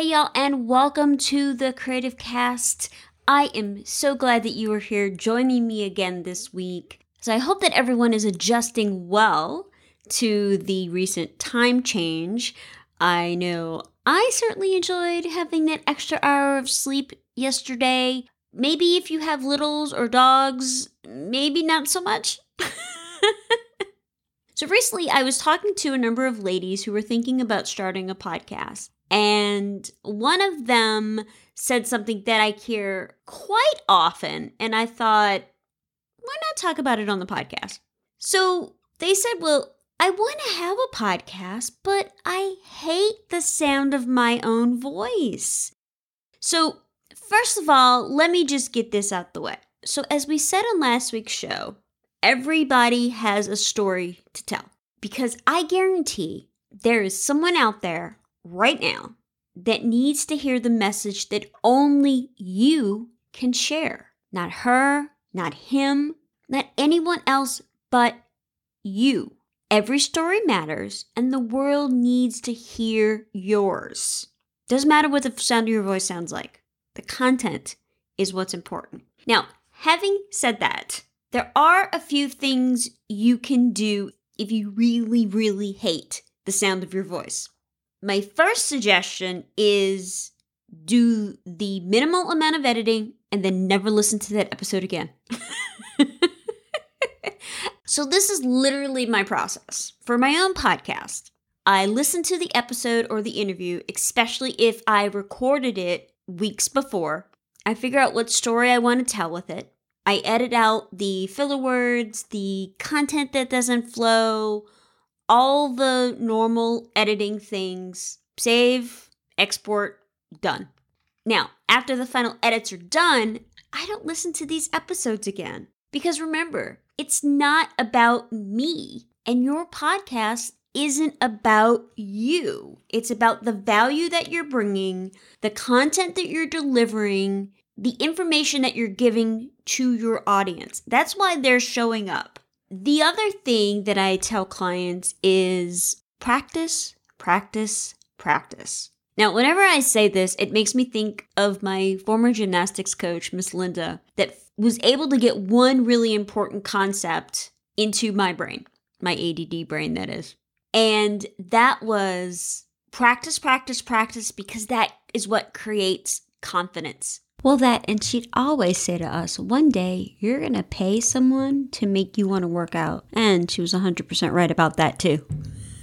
Hey, y'all, and welcome to the Creative Cast. I am so glad that you are here joining me again this week. So, I hope that everyone is adjusting well to the recent time change. I know I certainly enjoyed having that extra hour of sleep yesterday. Maybe if you have littles or dogs, maybe not so much. so, recently I was talking to a number of ladies who were thinking about starting a podcast. And one of them said something that I hear quite often. And I thought, why not talk about it on the podcast? So they said, well, I want to have a podcast, but I hate the sound of my own voice. So, first of all, let me just get this out the way. So, as we said on last week's show, everybody has a story to tell because I guarantee there is someone out there right now that needs to hear the message that only you can share. Not her, not him, not anyone else but you. Every story matters, and the world needs to hear yours. Doesn't matter what the sound of your voice sounds like, the content is what's important. Now, having said that, there are a few things you can do if you really, really hate the sound of your voice my first suggestion is do the minimal amount of editing and then never listen to that episode again. so, this is literally my process for my own podcast. I listen to the episode or the interview, especially if I recorded it weeks before. I figure out what story I want to tell with it. I edit out the filler words, the content that doesn't flow, all the normal editing things save, export, done. Now, after the final edits are done, I don't listen to these episodes again. Because remember, it's not about me, and your podcast isn't about you. It's about the value that you're bringing, the content that you're delivering, the information that you're giving to your audience. That's why they're showing up. The other thing that I tell clients is practice, practice, practice. Now, whenever I say this, it makes me think of my former gymnastics coach, Miss Linda, that was able to get one really important concept into my brain, my ADD brain, that is. And that was practice, practice, practice, because that is what creates confidence. Well, that, and she'd always say to us, one day you're going to pay someone to make you want to work out. And she was 100% right about that, too.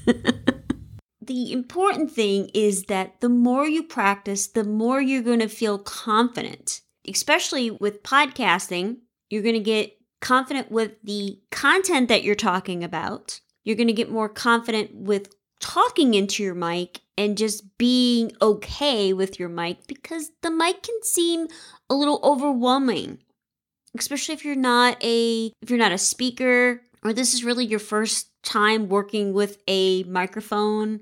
the important thing is that the more you practice, the more you're going to feel confident, especially with podcasting. You're going to get confident with the content that you're talking about. You're going to get more confident with talking into your mic and just being okay with your mic because the mic can seem a little overwhelming especially if you're not a if you're not a speaker or this is really your first time working with a microphone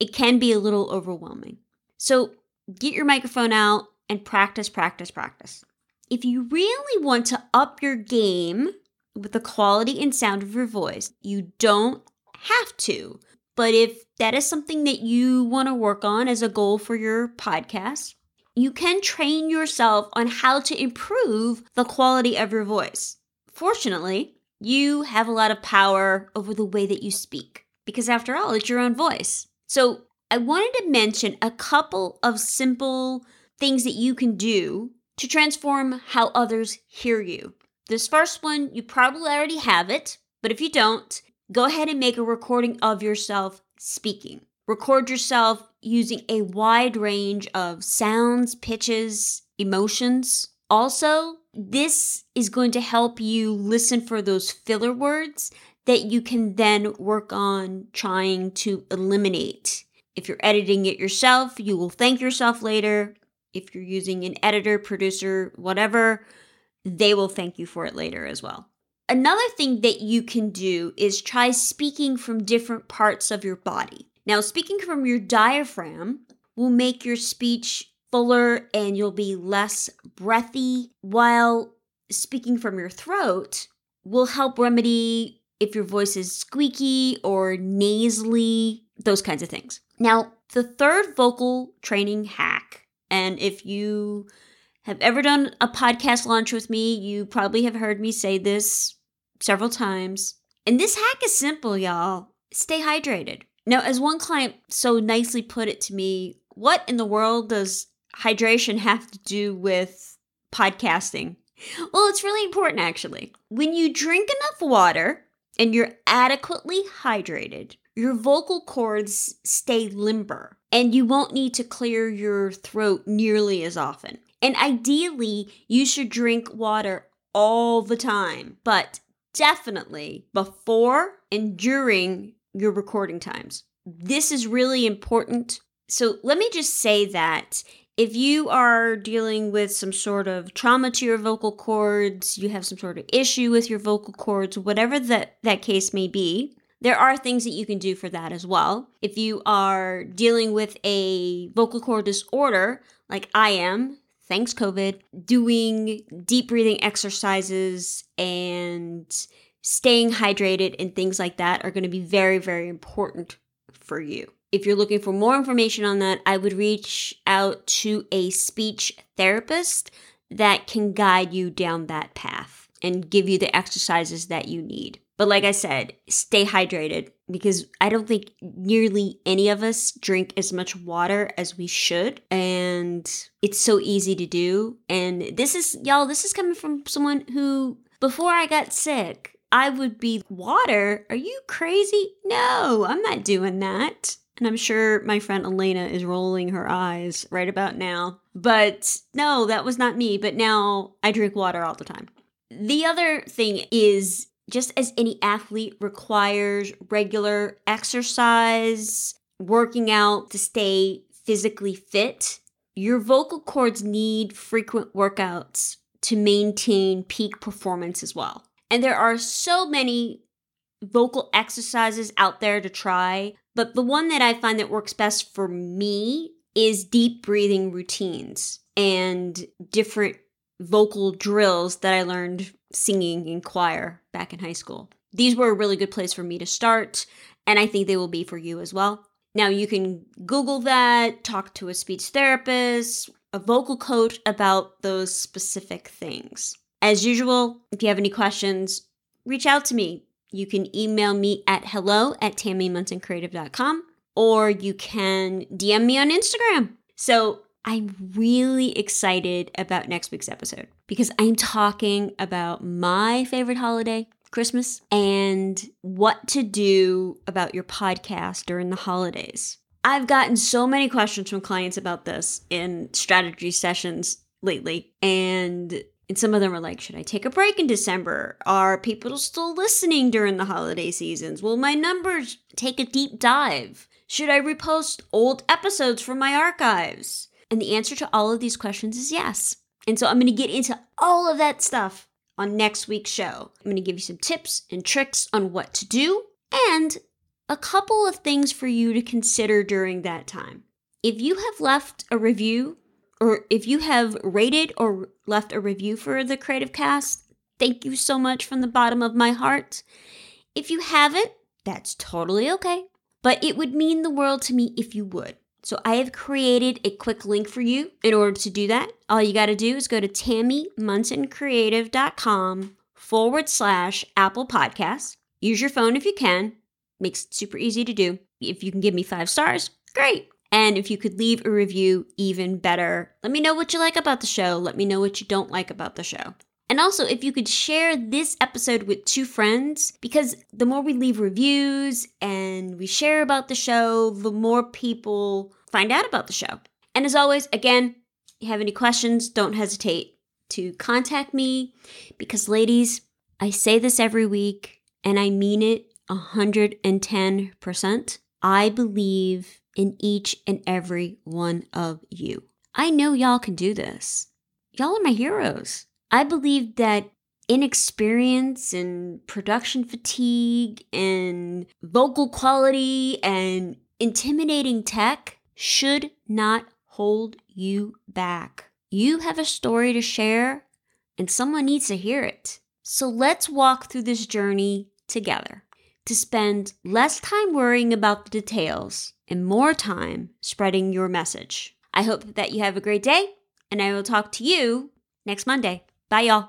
it can be a little overwhelming. So get your microphone out and practice practice practice. If you really want to up your game with the quality and sound of your voice you don't have to but if that is something that you want to work on as a goal for your podcast, you can train yourself on how to improve the quality of your voice. Fortunately, you have a lot of power over the way that you speak because, after all, it's your own voice. So, I wanted to mention a couple of simple things that you can do to transform how others hear you. This first one, you probably already have it, but if you don't, go ahead and make a recording of yourself speaking. Record yourself using a wide range of sounds, pitches, emotions. Also, this is going to help you listen for those filler words that you can then work on trying to eliminate. If you're editing it yourself, you will thank yourself later. If you're using an editor, producer, whatever, they will thank you for it later as well. Another thing that you can do is try speaking from different parts of your body. Now, speaking from your diaphragm will make your speech fuller and you'll be less breathy, while speaking from your throat will help remedy if your voice is squeaky or nasally, those kinds of things. Now, the third vocal training hack And if you have ever done a podcast launch with me, you probably have heard me say this several times. And this hack is simple, y'all. Stay hydrated. Now, as one client so nicely put it to me, what in the world does hydration have to do with podcasting? Well, it's really important actually. When you drink enough water and you're adequately hydrated, your vocal cords stay limber and you won't need to clear your throat nearly as often. And ideally, you should drink water all the time, but definitely before and during your recording times. This is really important. So let me just say that if you are dealing with some sort of trauma to your vocal cords, you have some sort of issue with your vocal cords, whatever that, that case may be, there are things that you can do for that as well. If you are dealing with a vocal cord disorder, like I am, thanks COVID, doing deep breathing exercises and staying hydrated and things like that are going to be very, very important for you. If you're looking for more information on that, I would reach out to a speech therapist that can guide you down that path and give you the exercises that you need. But like I said, stay hydrated because I don't think nearly any of us drink as much water as we should. And it's so easy to do. And this is, y'all, this is coming from someone who, before I got sick, I would be, water? Are you crazy? No, I'm not doing that. And I'm sure my friend Elena is rolling her eyes right about now. But no, that was not me. But now I drink water all the time. The other thing is just as any athlete requires regular exercise, working out to stay physically fit, your vocal cords need frequent workouts to maintain peak performance as well. And there are so many vocal exercises out there to try, but the one that I find that works best for me is deep breathing routines and different vocal drills that I learned singing in choir back in high school. These were a really good place for me to start, and I think they will be for you as well. Now, you can Google that, talk to a speech therapist, a vocal coach about those specific things. As usual, if you have any questions, reach out to me. You can email me at hello at tammymunsoncreative.com or you can DM me on Instagram. So I'm really excited about next week's episode because I'm talking about my favorite holiday, Christmas, and what to do about your podcast during the holidays. I've gotten so many questions from clients about this in strategy sessions lately, and and some of them are like, should I take a break in December? Are people still listening during the holiday seasons? Will my numbers take a deep dive? Should I repost old episodes from my archives? And the answer to all of these questions is yes. And so I'm going to get into all of that stuff on next week's show. I'm going to give you some tips and tricks on what to do and a couple of things for you to consider during that time. If you have left a review or if you have rated or left a review for the Creative Cast, thank you so much from the bottom of my heart. If you haven't, that's totally okay. But it would mean the world to me if you would. So I have created a quick link for you in order to do that. All you got to do is go to tammymunsoncreative.com forward slash Apple Podcast. Use your phone if you can. Makes it super easy to do. If you can give me five stars, great. And if you could leave a review, even better. Let me know what you like about the show. Let me know what you don't like about the show. And also, if you could share this episode with two friends, because the more we leave reviews and we share about the show, the more people find out about the show. And as always, again, you have any questions, don't hesitate to contact me because, ladies, I say this every week and I mean it 110%. I believe in each and every one of you. I know y'all can do this. Y'all are my heroes. I believe that inexperience and production fatigue and vocal quality and intimidating tech should not hold you back. You have a story to share and someone needs to hear it. So let's walk through this journey together to spend less time worrying about the details and more time spreading your message. I hope that you have a great day, and I will talk to you next Monday. Bye, y'all.